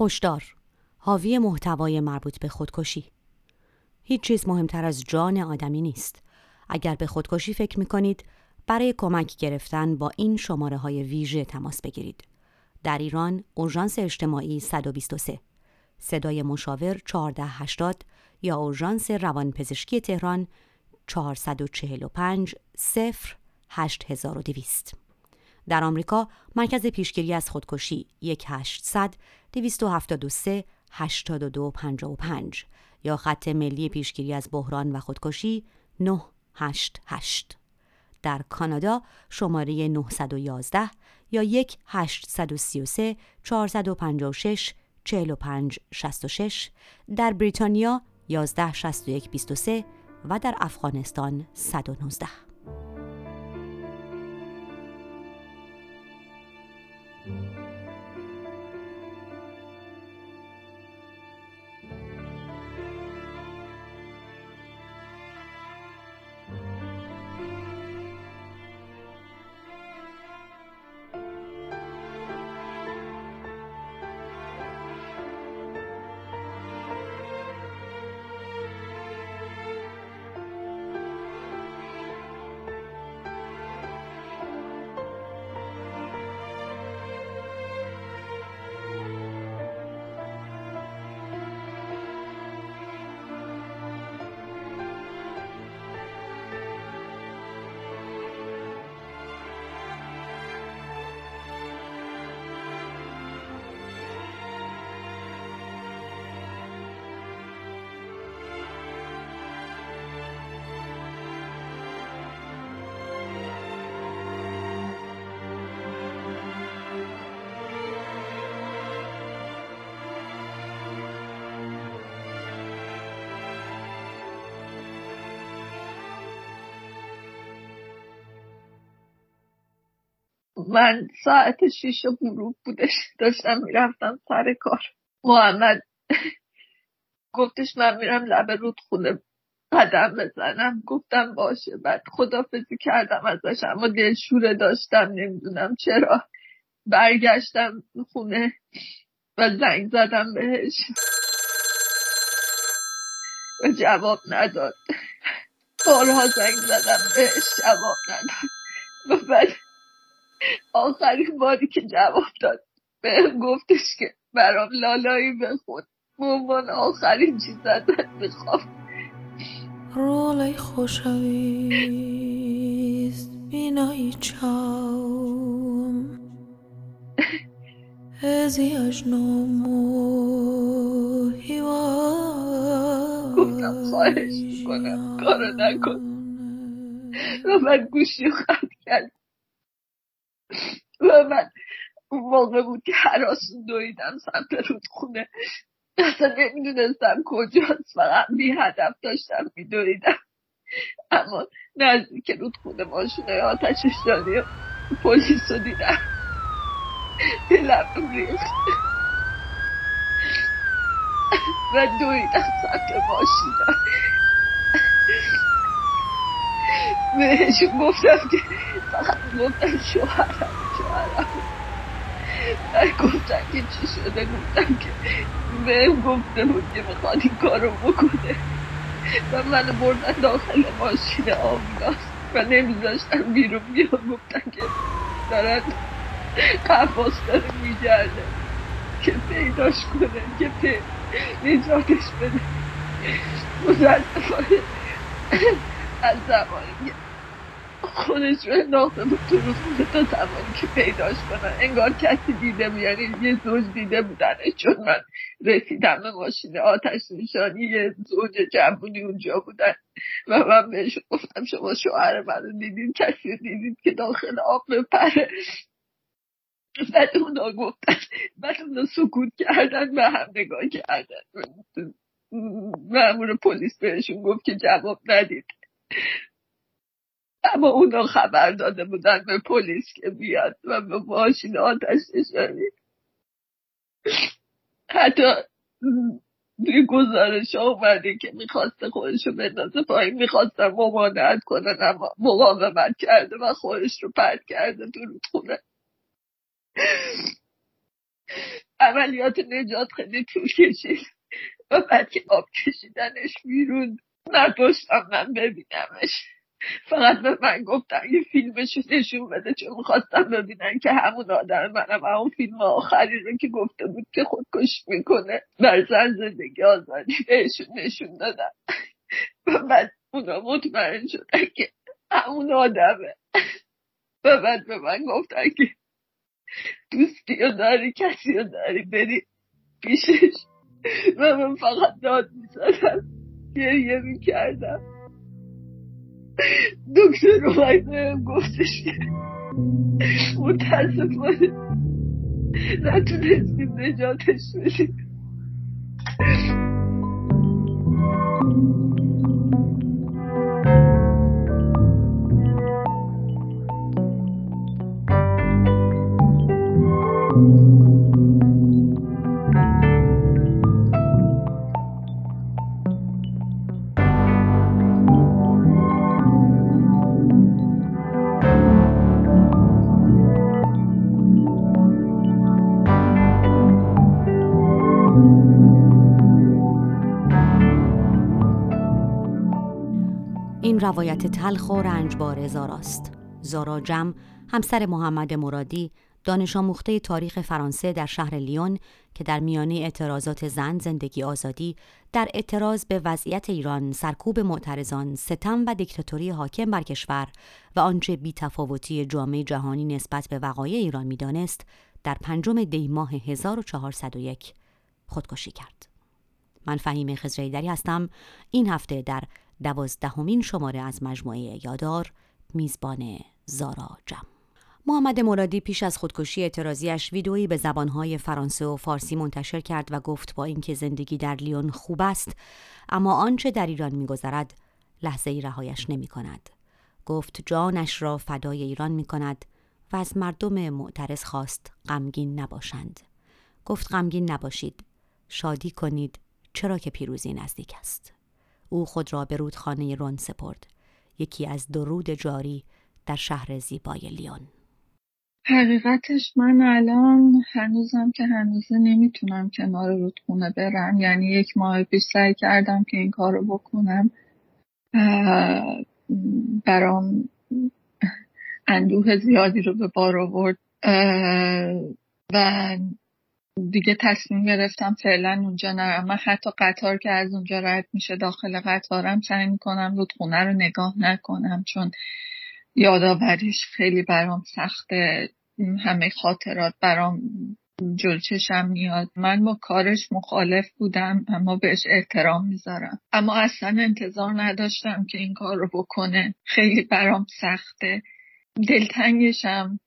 هشدار. حاوی محتوای مربوط به خودکشی. هیچ چیز مهمتر از جان آدمی نیست. اگر به خودکشی فکر می کنید برای کمک گرفتن با این شماره های ویژه تماس بگیرید. در ایران اورژانس اجتماعی 123 صدای مشاور 1480 یا اورژانس روانپزشکی تهران 445 0 8200 در آمریکا مرکز پیشگیری از خودکشی 1800 273 8255 یا خط ملی پیشگیری از بحران و خودکشی 988 در کانادا شماره 911 یا 1 833 456 45 66 در بریتانیا 11 61 23 و در افغانستان 119 من ساعت شیش غروب بودش. داشتم می‌رفتم سر کار. محمد گفتش من میرم لب رودخونه قدم بزنم. گفتم باشه. بعد خدافزی کردم ازش. اما دلشوره داشتم. نمی‌دونم چرا. برگشتم خونه و زنگ زدم بهش. و جواب نداد. بارها زنگ زدم بهش. جواب نداد. و بعد آخرین باری که جواب داد. به گفتش که برام لالایی بخون. به عنوان آخرین چیز ازت می‌خوام. رولای خوشویست بینایی چاوم. هزی اجنامو گفتم خواهش می‌کنم کارو نکن. و من گوشی خط کرد و من اون بود که حراس دویدم سمت رودخونه. اصلا نمی‌دونستم کجاست فقط بی هدف داشتم میدویدم. اما نزدیک رودخونه ماشینای آتشش دانی پلیس رو دیدم. دلم ریخت. و دویدم سمت ماشینا بهشون گفتم که فقط گفتم شوهرم شوهرم گفتن که چی شده گفتم که بهم گفته بود که می‌خواد این کارو بکنه و منو بردن داخل ماشین آمبولانس و نمیذاشتن بیرون بیان گفتن که دارن قفاس داره میگرده که پیداش کنه که پی نجاتش بده متاسفانه از زمانی خودش رو انداخته بود تو روز تا زمانی که پیداش کنن انگار کسی دیده بود یعنی یه زوج دیده بودنش. چون من رسیدم به ماشین آتش نشانی یه زوج جمعونی اونجا بودن. و من بهش گفتم شما شوهر منو دیدید کسی دیدید که داخل آب بپره؟ بعد اونا گفتن بعد اونا سکوت کردن و هم نگاه کردن. مأمور پلیس بهشون گفت که جواب ندید. اما اونا خبر داده بودن به پلیس که بیاد و به ماشین آتش نشانی. حتی توی گزارش اومده که می‌خواسته خودش رو بندازه پایین. می‌خواستن ممانعت کنن اما مقاومت کرده و خودش رو پرد کرده تو رودخونه عملیات نجات خیلی طول کشید و بعد که آب کشیدنش بیرون نداشتم من ببینمش. فقط به من گفتن یه فیلمش نشون بده چون می‌خواستم ببینن که همون آدم منم همون فیلم آخری رو که گفته بود که خودکش می‌کنه. در زن زندگی آزادی بهشون نشون دادم. و بعد اونا مطمئن شدن که همون آدمه. و بعد به من گفتن که دوستی رو داری کسی رو داری بری پیشش. و من فقط داد می‌زدم گریه می‌کردم. دکتر رو گفتش که متاسفانه نتونستیم نجاتش بدیم. روایت تلخ و رنجبار زاراست. زارا جم همسر محمد مرادی دانش آموخته تاریخ فرانسه در شهر لیون که در میانه اعتراضات زن زندگی آزادی در اعتراض به وضعیت ایران سرکوب معترضان ستم و دیکتاتوری حاکم بر کشور و آنچه بیتفاوتی جامعه جهانی نسبت به وقایع ایران می‌دانست در پنجم دی ماه 1401 خودکشی کرد من فهیم خزریدری هستم این هفته در دوازدهمین شماره از مجموعه یادار میزبان زارا جم محمد مرادی پیش از خودکشی اعتراضیش ویدئویی به زبانهای فرانسه و فارسی منتشر کرد و گفت با اینکه زندگی در لیون خوب است اما آنچه در ایران میگذرد لحظه ای رهایش نمی کند. گفت جانش را فدای ایران می کند و از مردم معترض خواست غمگین نباشند. گفت غمگین نباشید شادی کنید چرا که پیروزی نزدیک است. او خود را به رودخانه رون سپرد. یکی از درود جاری در شهر زیبای لیون. حقیقتش من الان هنوزم که هنوزه نمی‌تونم کنار رودخونه برم. یعنی یک ماه پیش سعی کردم که این کار رو بکنم برام اندوه زیادی رو به بار آورد. و دیگه تصمیم گرفتم فعلا اونجا نرم. من حتی قطار که از اونجا رد میشه داخل قطارم سعی می‌کنم رودخونه رو نگاه نکنم چون یادآوریش خیلی برام سخته. همه خاطرات برام جل چشم میاد. من با کارش مخالف بودم اما بهش احترام می‌ذارم. اما اصلا انتظار نداشتم که این کار رو بکنه. خیلی برام سخته. دلتنگشم.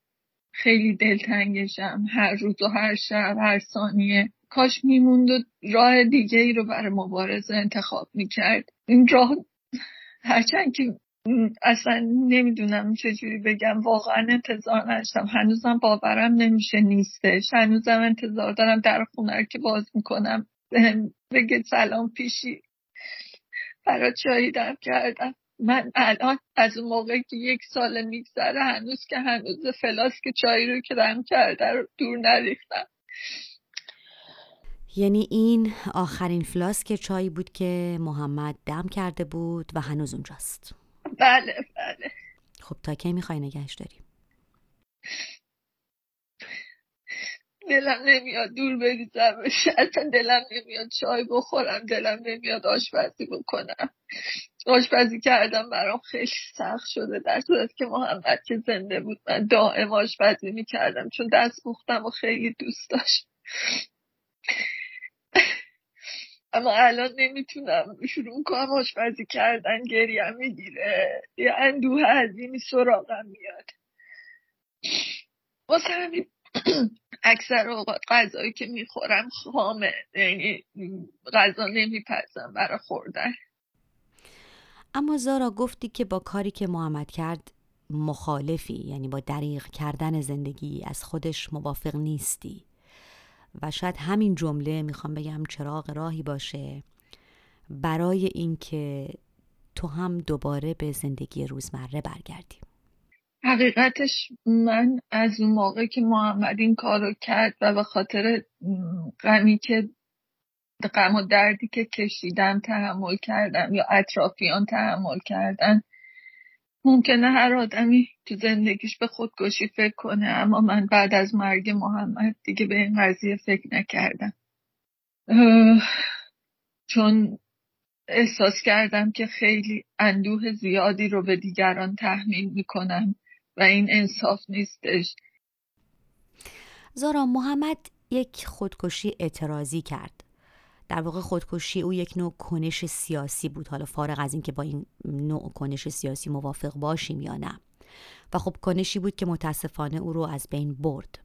خیلی دلتنگشم هر روز و هر شب هر ثانیه. کاش میموند و راه دیگه ای رو برای مبارزه انتخاب می‌کرد. این راه هرچند که اصلا نمی‌دونم چجوری بگم واقعا انتظار نداشتم. هنوزم باورم نمیشه نیستش. هنوزم انتظار دارم در خونه که باز می‌کنم. بگه سلام پیشی. برای چایی دم کردم. من الان از اون موقع که یک سال میگذره هنوز که هنوز فلاسک چای رو که دم کرده رو دور نریختم. یعنی این آخرین فلاسک چای بود که محمد دم کرده بود و هنوز اونجاست. بله بله. خب تا کی می‌خوای نگهش داریم دلم نمیاد دور بریزمش اصلا دلم نمیاد چای بخورم دلم نمیاد آشپزی بکنم. آشپزی کردم برام خیلی سخت شده. در صورت که محمد که زنده بود من دائم آشپزی می‌کردم چون دست بختم و خیلی دوست داشت اما الان نمی‌تونم شروع کنم آشپزی کردن گریم می‌گیره. یه اندوه عظیمی سراغم میاد. واسه همین اکثر اوقات غذایی که می‌خورم خامه یعنی غذا نمیپزم برای خوردن. اما زارا گفتی که با کاری که محمد کرد مخالفی یعنی با دریغ کردن زندگی از خودش موافق نیستی. و شاید همین جمله می‌خوام بگم چراغ راهی باشه برای اینکه تو هم دوباره به زندگی روزمره برگردی. حقیقتش من از اون موقع که محمد این کارو کرد و به خاطر غمی که غم و دردی که کشیدم تحمل کردم یا اطرافیان تحمل کردن. ممکنه هر آدمی تو زندگیش به خودکشی فکر کنه اما من بعد از مرگ محمد دیگه به این قضیه فکر نکردم. چون احساس کردم که خیلی اندوه زیادی رو به دیگران تحمیل می‌کنم و این انصاف نیستش. زارا محمد یک خودکشی اعتراضی کرد. در واقع خودکشی او یک نوع کنش سیاسی بود. حالا فارغ از اینکه با این نوع کنش سیاسی موافق باشیم یا نه. و خب کنشی بود که متاسفانه او رو از بین برد.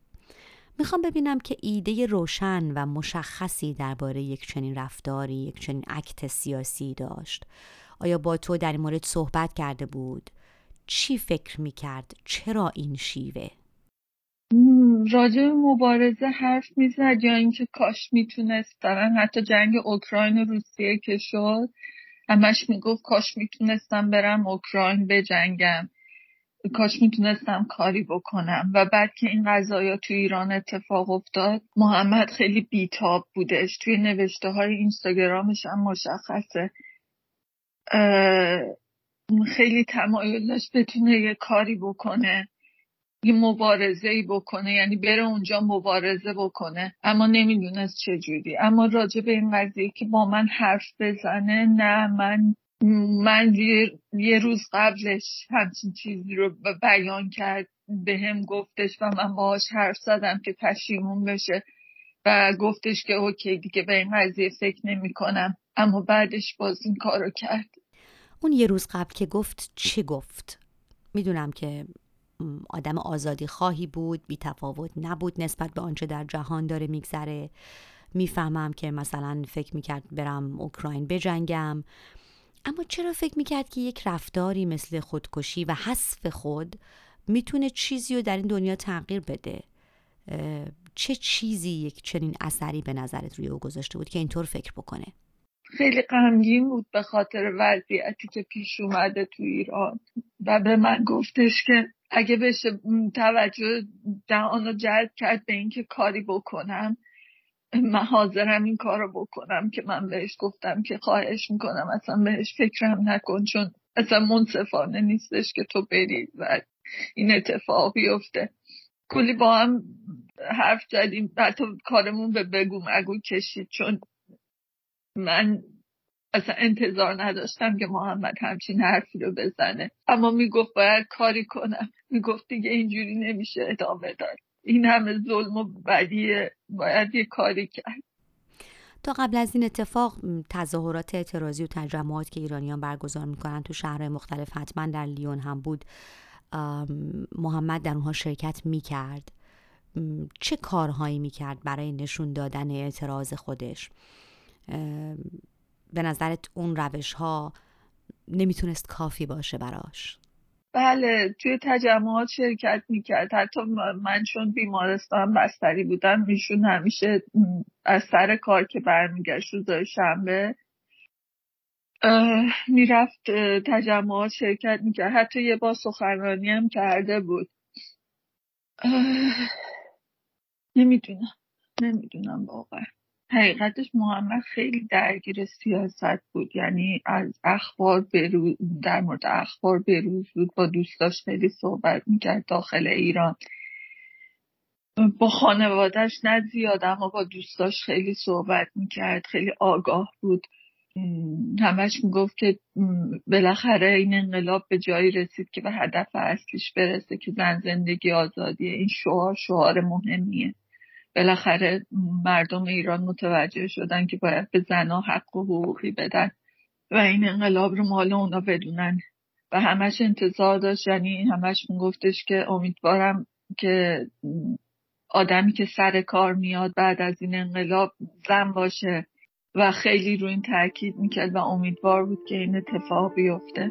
می‌خوام ببینم که ایده روشن و مشخصی درباره یک چنین رفتاری یک چنین عکت سیاسی داشت. آیا با تو در این مورد صحبت کرده بود؟ چی فکر می‌کرد؟ چرا این شیوه؟ راجع مبارزه حرف می‌زد یا اینکه کاش می‌تونست دارن حتی جنگ اوکراین و روسیه که شد همش می‌گفت کاش می‌تونستم برم اوکراین بجنگم کاش می‌تونستم کاری بکنم. و بعد که این قضایا تو ایران اتفاق افتاد محمد خیلی بیتاب بودش. توی نوشته های اینستاگرامش هم مشخصه. خیلی تمایل داشت بتونه یه کاری بکنه. مبارزه ای بکنه یعنی بره اونجا مبارزه بکنه. اما نمی‌دونست چجوری اما راجع به این قضیه که با من حرف بزنه نه من من یه, روز قبلش همچین چیزی رو بیان کرد به هم گفتش و من باهاش حرف زدم که پشیمون بشه و گفتش که اوکی دیگه به این قضیه فکر نمی کنم اما بعدش باز این کارو کرد. اون یه روز قبل که گفت چه گفت؟ می‌دونم که آدم آزادی خواهی بود بی تفاوت نبود نسبت به آنچه در جهان داره میگذره. می‌فهمم که مثلا فکر می‌کرد برم اوکراین بجنگم. اما چرا فکر می‌کرد که یک رفتاری مثل خودکشی و حذف خود می‌تونه چیزی رو در این دنیا تغییر بده؟ چه چیزی یک چنین اثری به نظرت روی او گذاشته بود که اینطور فکر بکنه؟ خیلی غمگین بود به خاطر وضعیتی که پیش اومده تو ایران و به من گفتش که اگه بشه توجه جهان رو جلب کرد به اینکه کاری بکنم من حاضرم این کار رو بکنم که من بهش گفتم که خواهش می‌کنم اصلا بهش فکرم نکن چون اصلا منصفانه نیستش که تو بری و این اتفاق بیفته. کلی با هم حرف زدیم حتی کارمون به بگو مگو کشید چون من اصلا انتظار نداشتم که محمد همچین حرفی رو بزنه. اما می‌گفت باید کاری کنم. می‌گفت دیگه اینجوری نمیشه ادامه داد. این همه ظلم و بدیه. باید یه کاری کرد. تا قبل از این اتفاق تظاهرات اعتراضی و تجمعات که ایرانیان برگزار می‌کنن تو شهرهای مختلف حتما در لیون هم بود محمد در اونها شرکت می‌کرد. چه کارهایی می‌کرد برای نشون دادن اعتراض خودش؟ به نظرت اون روش ها نمی‌تونست کافی باشه براش؟ بله توی تجمعات شرکت می‌کرد. حتی من چون بیمارستان بستری بودم میشون همیشه از سر کار که برمیگشت روزای شنبه می‌رفت تجمعات شرکت می‌کرد. حتی یه با سخنرانی هم کرده بود. نمی‌دونم. نمی‌دونم واقعا. حقیقتش محمد خیلی درگیر سیاست بود. یعنی از اخبار بروز در مورد اخبار بروز بود با دوستاش خیلی صحبت می‌کرد داخل ایران. با خانوادهش نه زیاد اما با دوستاش خیلی صحبت می‌کرد خیلی آگاه بود. همش می‌گفت که بالاخره این انقلاب به جایی رسید که به هدف اصلیش برسه که زن زندگی آزادیه این شعار شعار مهمیه. بالاخره مردم ایران متوجه شدن که باید به زنها حق و حقوقی بدن و این انقلاب رو مال اونا بدونن. و همش انتظار داشت یعنی همش میگفتش که امیدوارم که آدمی که سر کار میاد بعد از این انقلاب زن باشه و خیلی رو این تاکید می‌کرد و امیدوار بود که این اتفاق بیفته.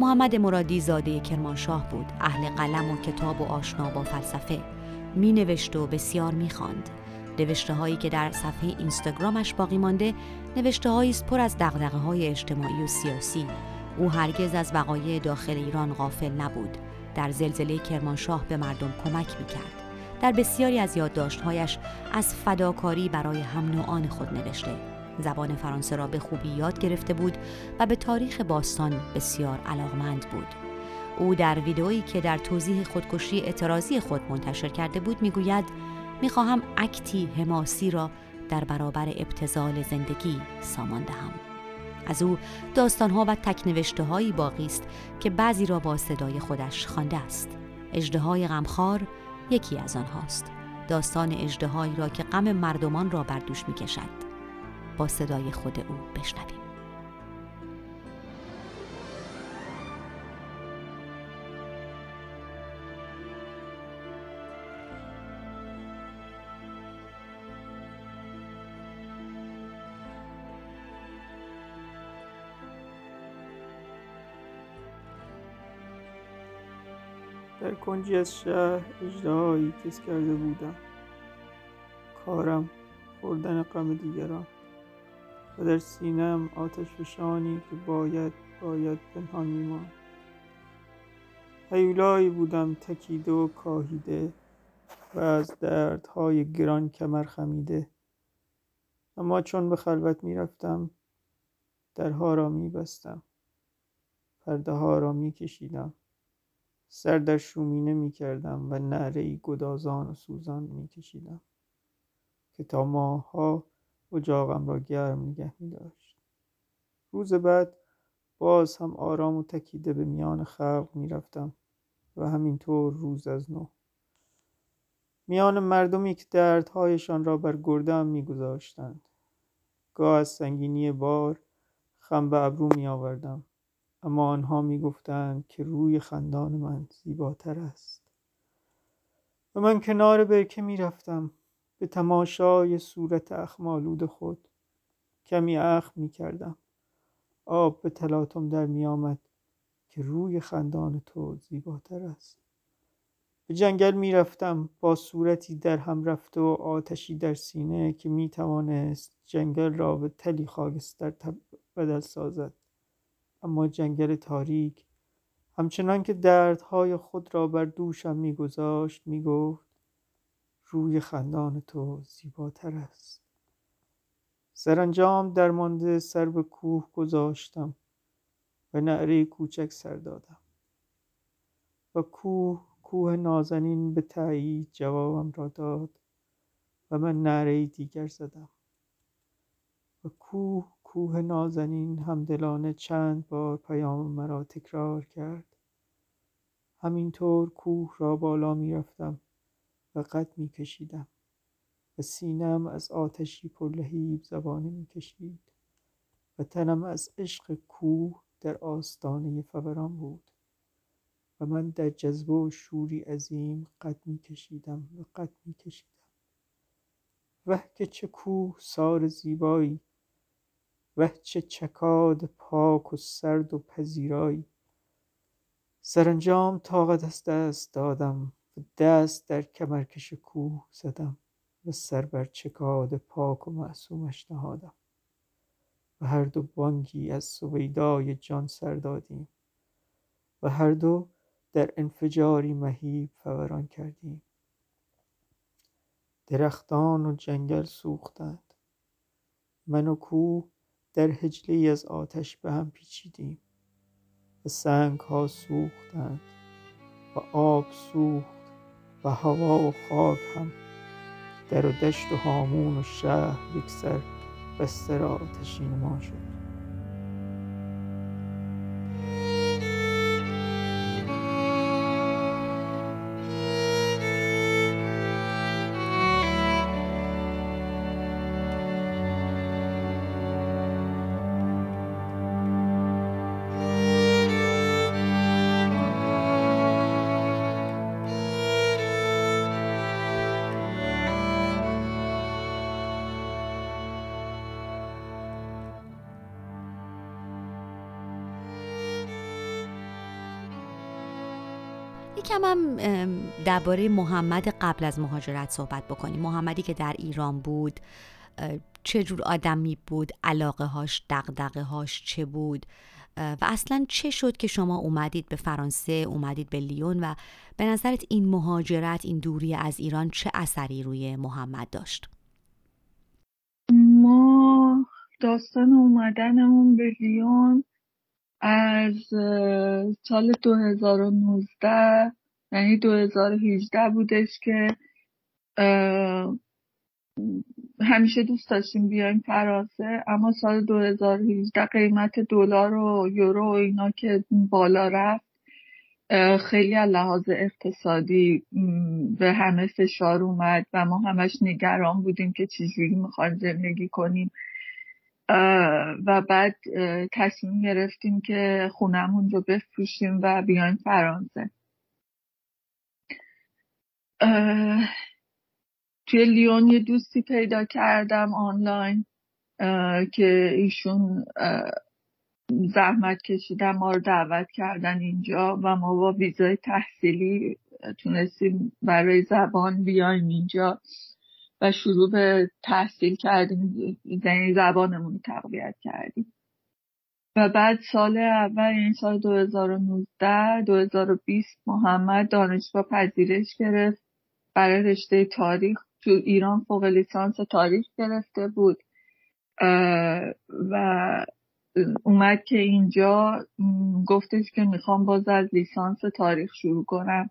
محمد مرادی زاده کرمانشاه بود. اهل قلم و کتاب و آشنا با فلسفه. می نوشت و بسیار می خواند. نوشته هایی که در صفحه اینستاگرامش باقی مانده نوشته است پر از دقدقه های اجتماعی و سیاسی. او هرگز از وقایع داخل ایران غافل نبود. در زلزله کرمانشاه به مردم کمک می کرد در بسیاری از یادداشتهایش از فداکاری برای هم نوعان خود نوشته. زبان فرانسه را به خوبی یاد گرفته بود و به تاریخ باستان بسیار علاقمند بود. او در ویدئویی که در توضیح خودکشی اعتراضی خود منتشر کرده بود می‌گوید می‌خواهم اکتی حماسی را در برابر ابتزال زندگی سامان دهم. از او داستانها و تکنوشته باقی است که بعضی را با صدای خودش خوانده است. اجده غمخوار یکی از آنهاست. داستان اجدهایی را که غم مردمان را بر دوش می‌کشد. با صدای خود او بشنویم. در کنجی از شهر اجدهایی کس کرده بودم. کارم خوردن غم دیگران. و در سینم آتش فشانی که باید باید پنهان میماند. هیولایی بودم تکیده و کاهیده و از دردهای گران کمر خمیده. اما چون به خلوت می‌رفتم درها را میبستم. پرده ها را میکشیدم. سر در شومینه می کردم و نعره گدازان و سوزان می کشیدم که تا ماهها اجاقم را گرم نگه می داشت. روز بعد باز هم آرام و تکیده به میان خلق می رفتم و همینطور روز از نو. میان مردمی که دردهایشان را بر گردم می گذاشتند گاه از سنگینی بار خم به ابرو می آوردم اما آنها می گفتند که روی خندان من زیباتر است. و من کنار برکه می رفتم به تماشای صورت اخمالود خود کمی اخم می کردم. آب به تلاطم در می آمد که روی خندان تو زیباتر است. به جنگل می رفتم با صورتی در هم رفته و آتشی در سینه که می توانست جنگل را به تلی خاکستر بدل سازد. اما جنگل تاریک همچنان که دردهای خود را بر دوشم میگذاشت می‌گفت روی خندان تو زیباتر است. سرانجام درمانده سر به کوه گذاشتم و نعره کوچک سر دادم. و کوه کوه نازنین به تایید جوابم را داد و من نعره دیگر زدم. و کوه کوه نازنین همدلانه چند بار پیام مرا تکرار کرد. همینطور کوه را بالا می رفتم و قد می کشیدم و سینم از آتشی پر لهیب زبانه می کشید و تنم از عشق کوه در آستانه فوران بود. و من در جذبه و شوری عظیم قد می کشیدم و قد می کشیدم وه که چه کوه سار زیبایی! وه چه چکاد پاک و سرد و پذیرایی! سرانجام طاقت از دست دادم. دست در کمرکش کوه زدم و سر بر چکاد پاک و معصومش نهادم و هر دو بانگی از سویدای جان سر دادیم و هر دو در انفجاری مهیب فوران کردیم. درختان و جنگل سوختند. من و کوه در هجله از آتش به هم پیچیدیم و سنگ ها سوختند و آب سوخت. و هوا و خاک هم. در و دشت و هامون و شهر یک سر بستر آتشین ما شد. یکم هم درباره محمد قبل از مهاجرت صحبت بکنیم. محمدی که در ایران بود چه جور آدمی بود علاقه هاش دقدقه هاش چه بود؟ و اصلا چه شد که شما اومدید به فرانسه اومدید به لیون و به نظرت این مهاجرت این دوری از ایران چه اثری روی محمد داشت؟ ما داستان اومدنمون به لیون از سال 2019 یعنی 2018 بودش که همیشه دوست داشتیم بیایم فرانسه اما سال 2018 قیمت دلار و یورو و اینا که بالا رفت خیلی از لحاظ اقتصادی به همه فشار اومد و ما همش نگران بودیم که چجوری می‌خوایم زندگی کنیم. و بعد تصمیم گرفتیم که خونمون رو بفروشیم و بیایم فرانسه. توی لیون یه دوستی پیدا کردم آنلاین که ایشون زحمت کشیدن ما رو دعوت کردن اینجا و ما با ویزای تحصیلی تونستیم برای زبان بیایم اینجا و شروع به تحصیل کردیم یعنی زبانمون تقویت کردیم. و بعد سال اول این یعنی سال 2019 2020 محمد دانشگاه پذیرش گرفت. برای رشته تاریخ تو ایران فوق لیسانس تاریخ گرفته بود. و اومد که اینجا گفتش که می‌خوام باز از لیسانس تاریخ شروع کنم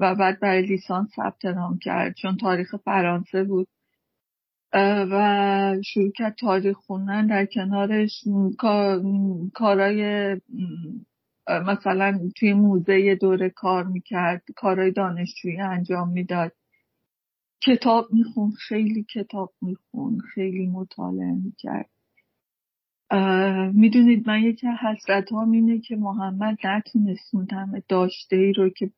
و بعد برای لیسانس ثبت نام کرد چون تاریخ فرانسه بود. و شروع کرد تاریخ خوندن. در کنارش کارای مثلا توی موزه دوره کار می‌کرد کارای دانشجویی انجام می‌داد. کتاب میخون خیلی کتاب میخون خیلی مطالعه می‌کرد. می‌دونید من یکی حسرت هم اینه که محمد نتونست اون همه داشته ای رو که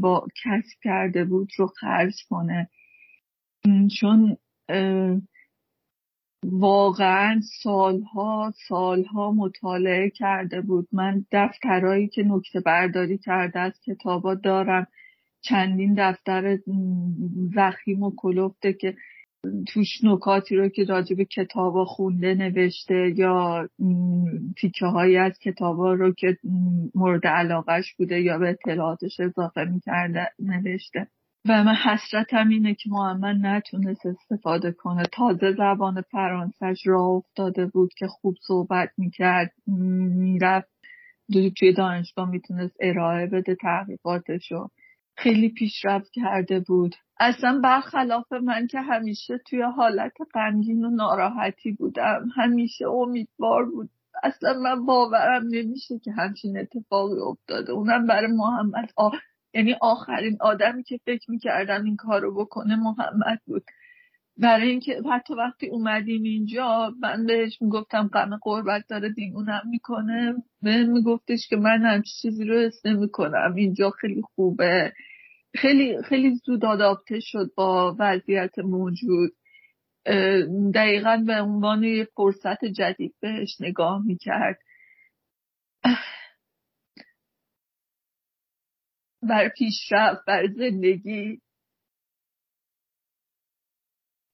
با کسب کرده بود رو خرج کنه. چون واقعا سالها سالها مطالعه کرده بود. من دفترهایی که نکته برداری کرده از کتابا دارم. چندین دفتر زخیم و کلفته که توش نکاتی رو که راجع به کتابا خونده نوشته یا تیکه هایی از کتابا رو که مورد علاقش بوده یا به اطلاعاتش اضافه می‌کرده نوشته. و من حسرتم اینه که محمد نتونست استفاده کنه. تازه زبان فرانسش را افتاده بود که خوب صحبت می‌کرد می‌رفت. توی دانشگاه می‌تونست ارائه بده تحقیقاتشو. خیلی پیشرفت کرده بود. اصلا برخلاف من که همیشه توی حالت غمگین و ناراحتی بودم. همیشه امیدوار بود. اصلا من باورم نمیشه که همچین اتفاقی افتاده. اونم برای محمد آ... یعنی آخرین آدمی که فکر می‌کردم این کار رو بکنه محمد بود. برای اینکه حتی وقتی اومدیم اینجا من بهش می‌گفتم غم قربت داره دیمونم می‌کنه. به میگفتش که من همچی چیزی رو حس نمی‌کنم. اینجا خیلی خوبه. خیلی خیلی زود آداپته شد با وضعیت موجود. دقیقا به عنوان یه فرصت جدید بهش نگاه می‌کرد. بر پیشرفت بر زندگی.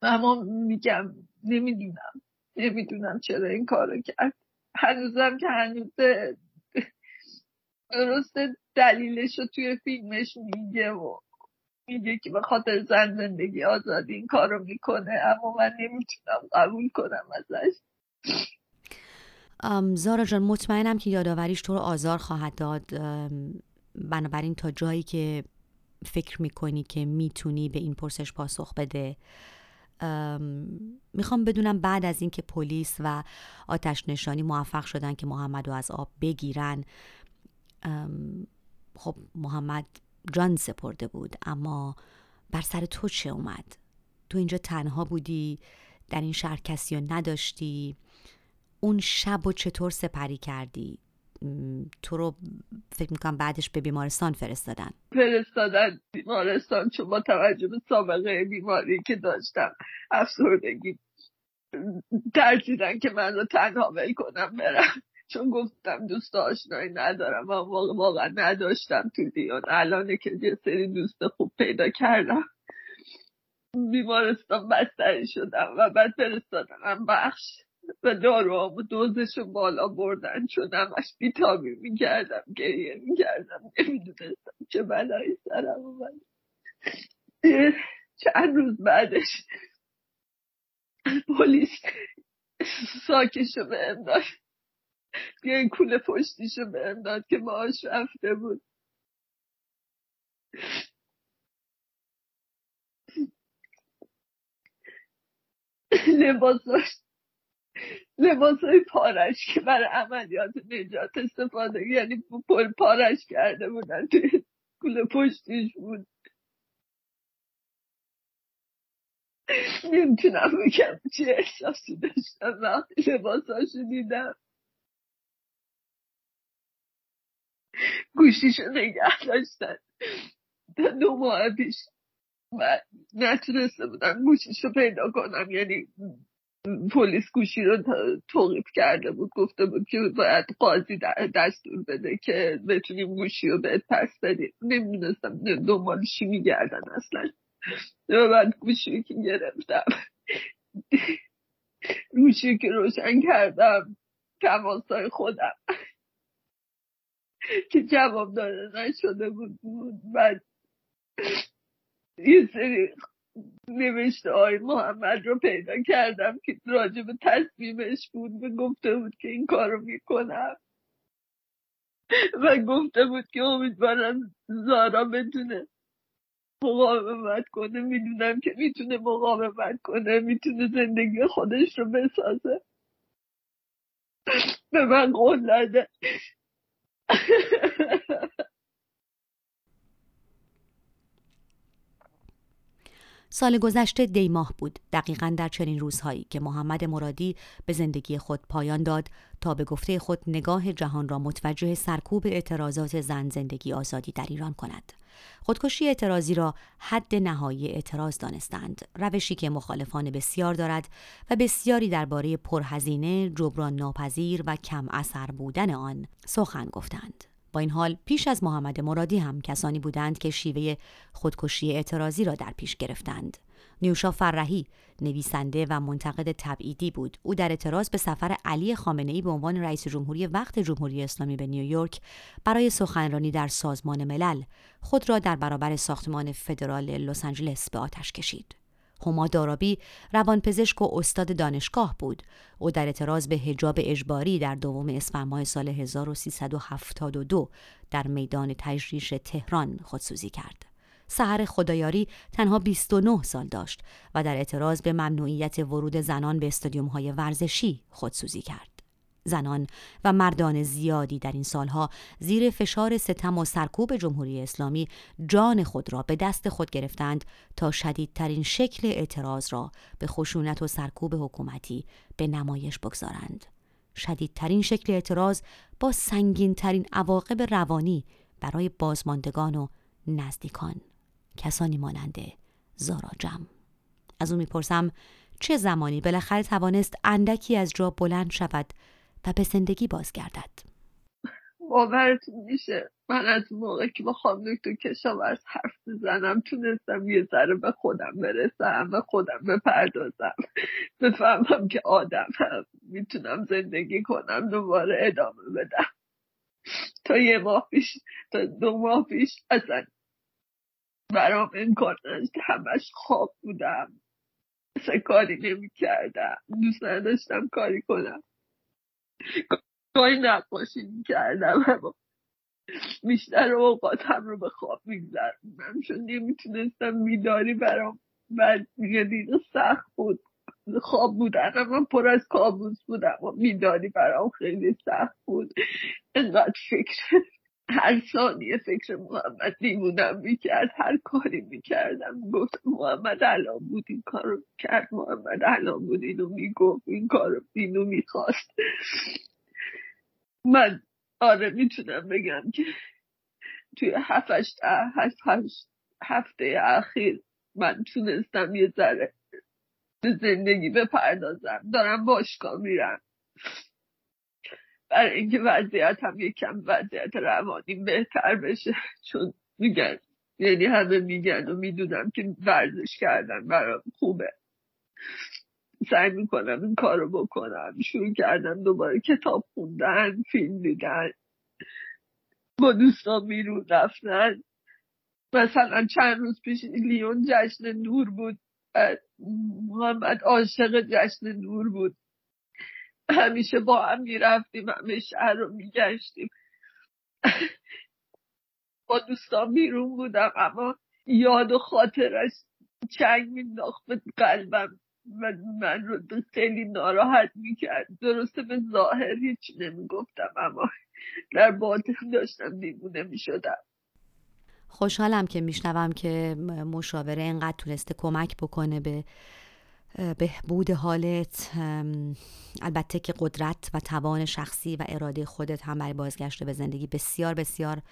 اما میگم نمی‌دونم نمی‌دونم چرا این کارو کرد. هنوزم که هنوز درسته دلیلش رو توی فیلمش میگه و میگه که به خاطر زن زندگی آزادی این کارو می‌کنه اما من نمی‌تونم قبول کنم ازش. زارا جان مطمئنم که یادآوریش تو رو آزار خواهد داد. بنابراین تا جایی که فکر می‌کنی که می‌تونی به این پرسش پاسخ بده می‌خوام بدونم بعد از اینکه پلیس و آتش نشانی موفق شدن که محمد رو از آب بگیرن خب محمد جان سپرده بود اما بر سر تو چه اومد؟ تو اینجا تنها بودی در این شهر کسی رو نداشتی اون شب و چطور سپری کردی؟ تو رو فکر می‌کنم بعدش به بیمارستان فرستادن. فرستادن بیمارستان چون با توجه به سابقه بیماری که داشتم افسردگی ترسیدن که من رو تنها ول کنم برم. چون گفتم دوست آشنایی ندارم و واقعا, نداشتم تو دیان الانه که یه سری دوست خوب پیدا کردم. بیمارستان بستری شدم و بعد فرستادم بخش. و داروامو دوزش بالا بردن. چون همش بیتابی می‌کردم گریه می‌کردم. نمی‌دونستم چه بلایی سرم اومد. چند روز بعدش پلیس ساکشو به امداد یه کوله پشتیشو به امداد که ماهاش رفته بود. لباساش لباس های پارش که برای عملیات نجات استفاده یعنی پل پارش کرده بودن. توی کوله پشتیش بود. نمی‌تونم بگم چه احساسی داشتم. وقتی لباساشو دیدم. گوشیشو نگه داشتن. تا دو ماه پیش و نتونسته بودم گوشیشو پیدا کنم. یعنی پلیس گوشی رو توقیف کرده بود. گفته بود که باید قاضی دستور بده که بتونیم گوشی رو بهت پس بدیم. نمی‌دونستم دنبالشی میگردن اصلا. و بعد گوشی که گرفتم. گوشی که روشن کردم. تماسای خودم. که جواب داده نشده بود. بعد یه سری نوشته های محمد رو پیدا کردم که راجع به تصمیمش بود و گفته بود که این کار رو می‌کنم. و گفته بود که امیدوارم زارا بتونه مقاومت کنه. می‌دونم که می‌تونه مقاومت کنه می‌تونه زندگی خودش رو بسازه. به من قول داده سال گذشته دی ماه بود. دقیقا در چنین روزهایی که محمد مرادی به زندگی خود پایان داد تا به گفته خود نگاه جهان را متوجه سرکوب اعتراضات زن زندگی آزادی در ایران کند. خودکشی اعتراضی را حد نهایی اعتراض دانستند. روشی که مخالفان بسیار دارد و بسیاری درباره پرهزینه جبران ناپذیر و کم اثر بودن آن سخن گفتند. این حال پیش از محمد مرادی هم کسانی بودند که شیوه خودکشی اعتراضی را در پیش گرفتند. نیوشا فرهی نویسنده و منتقد تبعیدی بود او در اعتراض به سفر علی خامنه ای به عنوان رئیس جمهوری وقت جمهوری اسلامی به نیویورک برای سخنرانی در سازمان ملل خود را در برابر ساختمان فدرال لس آنجلس به آتش کشید هما دارابی روانپزشک و استاد دانشگاه بود او در اعتراض به حجاب اجباری در دوم اسفند ماه سال 1372 در میدان تجریش تهران خودسوزی کرد سحر خدایاری تنها 29 سال داشت و در اعتراض به ممنوعیت ورود زنان به استادیوم های ورزشی خودسوزی کرد. زنان و مردان زیادی در این سالها زیر فشار ستم و سرکوب جمهوری اسلامی جان خود را به دست خود گرفتند تا شدیدترین شکل اعتراض را به خشونت و سرکوب حکومتی به نمایش بگذارند. شدیدترین شکل اعتراض با سنگینترین عواقب روانی برای بازماندگان و نزدیکان کسانی مانند زارا جم از او می‌پرسم چه زمانی بالاخره توانست اندکی از جا بلند شود و به زندگی بازگردد. باورتون میشه. من از موقع که با خانم دکتر کشاورز حرف بزنم تونستم یه ذره به خودم برسم و خودم بپردازم. بفهمم که آدم هم می‌تونم زندگی کنم دوباره ادامه بدم. تا یه ماه پیش تا دو ماه پیش اصلا برام امکان که همش خواب بودم. اصلا کاری نمی کردم دوست نداشتم کاری کنم. گاهی نقاشی می‌کردم اما بیشتر اوقاتم رو به خواب میگذرم چون نمی‌تونستم میداری برام بعد دیگه سخت بود. خواب بودن من پر از کابوس بودم و میداری برام خیلی سخت بود. انقدر فکر هر ثانیه فکر محمد دیوونم می‌کرد هر کاری می‌کردم گفت محمد الان بود این کارو کرد محمد الان بود اینو می‌گفت این کارو اینو می‌خواست. من آره می‌تونم بگم که توی هفتش هفت هفته اخیر من تونستم یه ذره به زندگی بپردازم. دارم باشگاه میرم. برای اینکه وضعیت هم یکم وضعیت روانی بهتر بشه. چون میگن یعنی همه میگن و می‌دونم که ورزش کردن برام خوبه. سعی می‌کنم این کار رو بکنم. شروع کردم دوباره کتاب خوندن فیلم دیدن. با دوستان بیرون رفتن. مثلا چند روز پیش لیون جشن نور بود. محمد عاشق جشن نور بود. همیشه با هم می‌رفتیم همه شهر رو میگشتیم. با دوستان بیرون بودم اما یاد و خاطرش چنگ مینداخت به قلبم و من رو خیلی ناراحت می‌کرد. درسته به ظاهر هیچ نمی‌گفتم اما در باطن داشتم دیوونه می‌شدم. خوشحالم که میشنوم که مشاوره اینقدر تونسته کمک بکنه به بهبود حالت البته که قدرت و توان شخصی و اراده خودت هم برای بازگشت به زندگی بسیار بسیار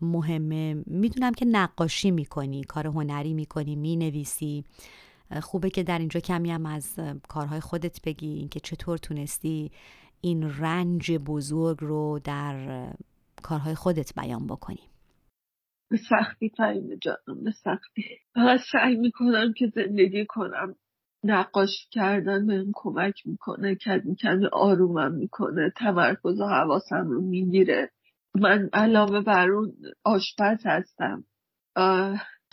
مهمه. می‌دونم که نقاشی می‌کنی کار هنری می‌کنی می‌نویسی. خوبه که در اینجا کمی هم از کارهای خودت بگی اینکه چطور تونستی این رنج بزرگ رو در کارهای خودت بیان بکنی. به سختی فهیم جانم به سختی. فقط سعی می‌کنم که زندگی کنم. نقاشی کردن بهم کمک می‌کنه کمی کمی آرومم می‌کنه تمرکز و حواسم رو می‌گیره. من علاوه بر اون آشپز هستم.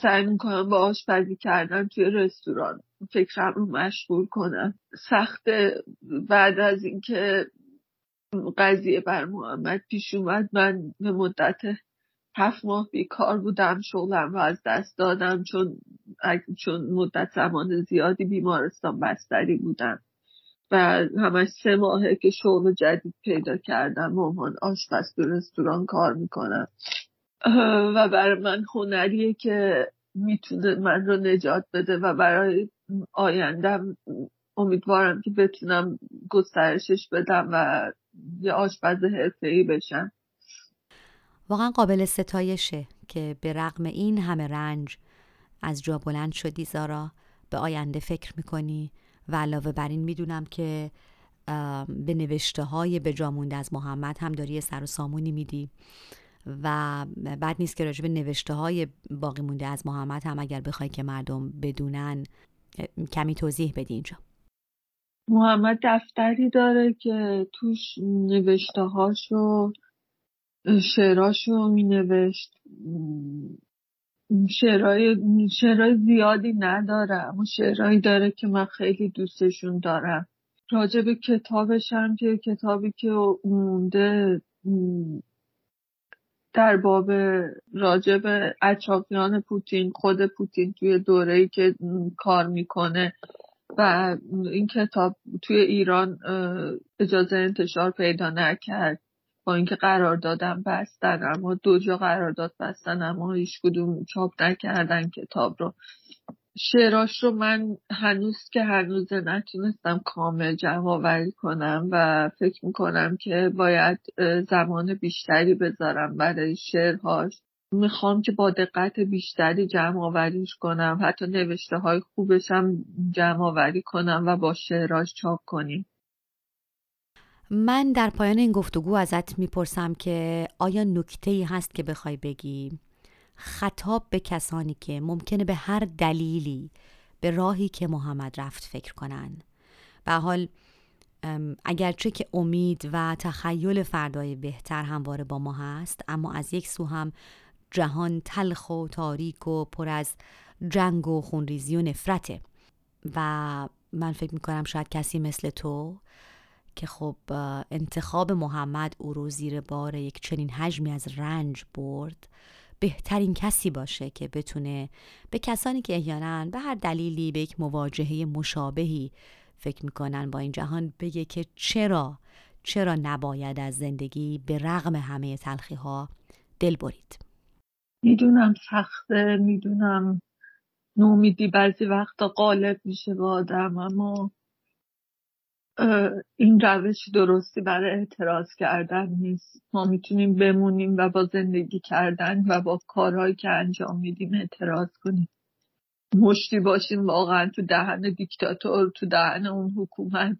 سعی می‌کنم با آشپزی کردن توی رستوران فکرم رو مشغول کنم. سخت بعد از اینکه قضیه بر محمد پیش اومد من به مدت هفت ماه بیکار بودم شغلم رو از دست دادم چون چون مدت زمان زیادی بیمارستان بستری بودم. و همش سه ماهه که شغل جدید پیدا کردم عنوان آشپز تو رستوران کار می‌کنم و برای من هنریه که می‌تونه من رو نجات بده و برای آیندم امیدوارم که بتونم گسترشش بدم و یه آشپز ای بشم. واقعا قابل ستایشه که به رغم این همه رنج از جا بلند شدی زارا. به آینده فکر می‌کنی و علاوه بر این می‌دونم که به نوشته های به جامونده از محمد هم داری سر و سامونی میدی. و بعد نیست که راجب نوشته های باقی مونده از محمد هم اگر بخوای که مردم بدونن کمی توضیح بدی اینجا. محمد دفتری داره که توش نوشته هاشو شعراشو می نوشت شعرهای, شعرهای زیادی نداره اما شعرهایی داره که من خیلی دوستشون دارم. راجع به کتابش هم که کتابی که مونده در باب راجع به اطرافیان پوتین خود پوتین توی دوره‌ای که کار می‌کنه و این کتاب توی ایران اجازه انتشار پیدا نکرد. با اینکه قرار دادم بستن اما دو جا قرار داد بستن اما هیچ کدوم چاپ نکردن کتاب رو. شعراش رو من هنوز که هنوز نتونستم کامل جمع آوری کنم و فکر می‌کنم که باید زمان بیشتری بذارم برای شعرهاش. می‌خوام که با دقت بیشتری جمع آوریش کنم حتی نوشته های خوبشم جمع آوری کنم و با شعراش چاپ کنیم. من در پایان این گفتگو ازت می‌پرسم که آیا نکته ای هست که بخوای بگی؟ خطاب به کسانی که ممکنه به هر دلیلی به راهی که محمد رفت فکر کنن. به حال اگرچه که امید و تخیل فردای بهتر همواره با ما هست اما از یک سو هم جهان تلخ و تاریک و پر از جنگ و خونریزی و نفرته. و من فکر می‌کنم شاید کسی مثل تو که خب انتخاب محمد او رو زیر بار یک چنین حجمی از رنج برد. بهترین کسی باشه که بتونه به کسانی که احیانا به هر دلیلی به یک مواجهه مشابهی فکر می‌کنن با این جهان بگه که چرا چرا نباید از زندگی به رغم همه تلخی ها دل برید. می‌دونم سخته می‌دونم نومیدی بعضی وقتا غالب میشه با آدم اما این روش درستی برای اعتراض کردن نیست. ما می‌تونیم بمونیم و با زندگی کردن و با کارهایی که انجام میدیم اعتراض کنیم. مشتی باشیم واقعا تو دهن دیکتاتور تو دهن اون حکومت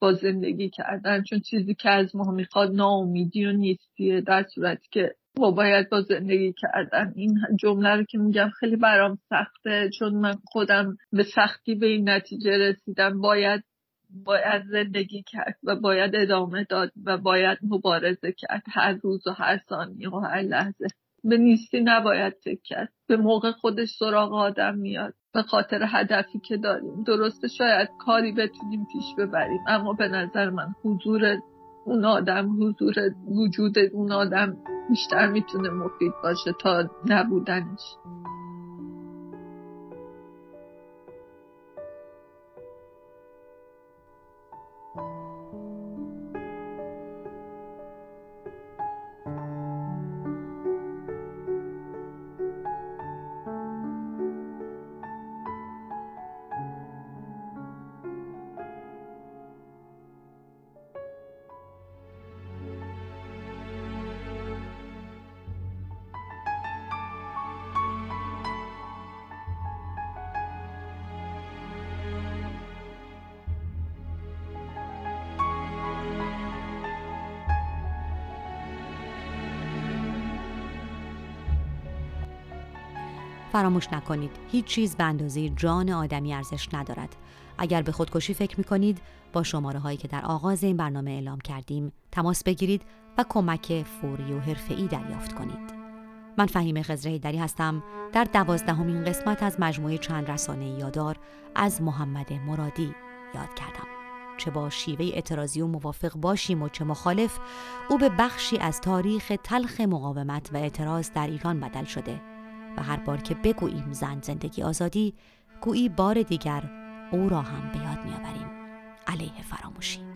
با زندگی کردن. چون چیزی که از ما می‌خواد ناامیدی و نیستیه. در صورتی که ما باید با زندگی کردن. این جمله رو که میگم خیلی برام سخته. چون من خودم به سختی به این نتیجه رسیدم. باید باید زندگی کرد و باید ادامه داد و باید مبارزه کرد هر روز و هر ثانیه و هر لحظه. به نیستی نباید فکر کرد. به موقع خودش سراغ آدم میاد. به خاطر هدفی که داریم. درسته شاید کاری بتونیم پیش ببریم اما به نظر من حضور اون آدم حضور وجود اون آدم بیشتر می‌تونه مفید باشه تا نبودنش. فراموش نکنید هیچ چیز به اندازه جان آدمی ارزش ندارد. اگر به خودکشی فکر می کنید با شماره هایی که در آغاز این برنامه اعلام کردیم تماس بگیرید و کمک فوری و حرفه‌ای دریافت کنید. من فهیم خزره دری هستم. در دوازدهمین قسمت از مجموعه چند رسانه یادار از محمد مرادی یاد کردم. چه با شیوه اعتراضی و موافق باشیم و چه مخالف او به بخشی از تاریخ تلخ مقاومت و اعتراض در ایران بدل شده. و هر بار که بگوییم زن زندگی آزادی گویی بار دیگر او را هم به یاد میآوریم. علیه فراموشی.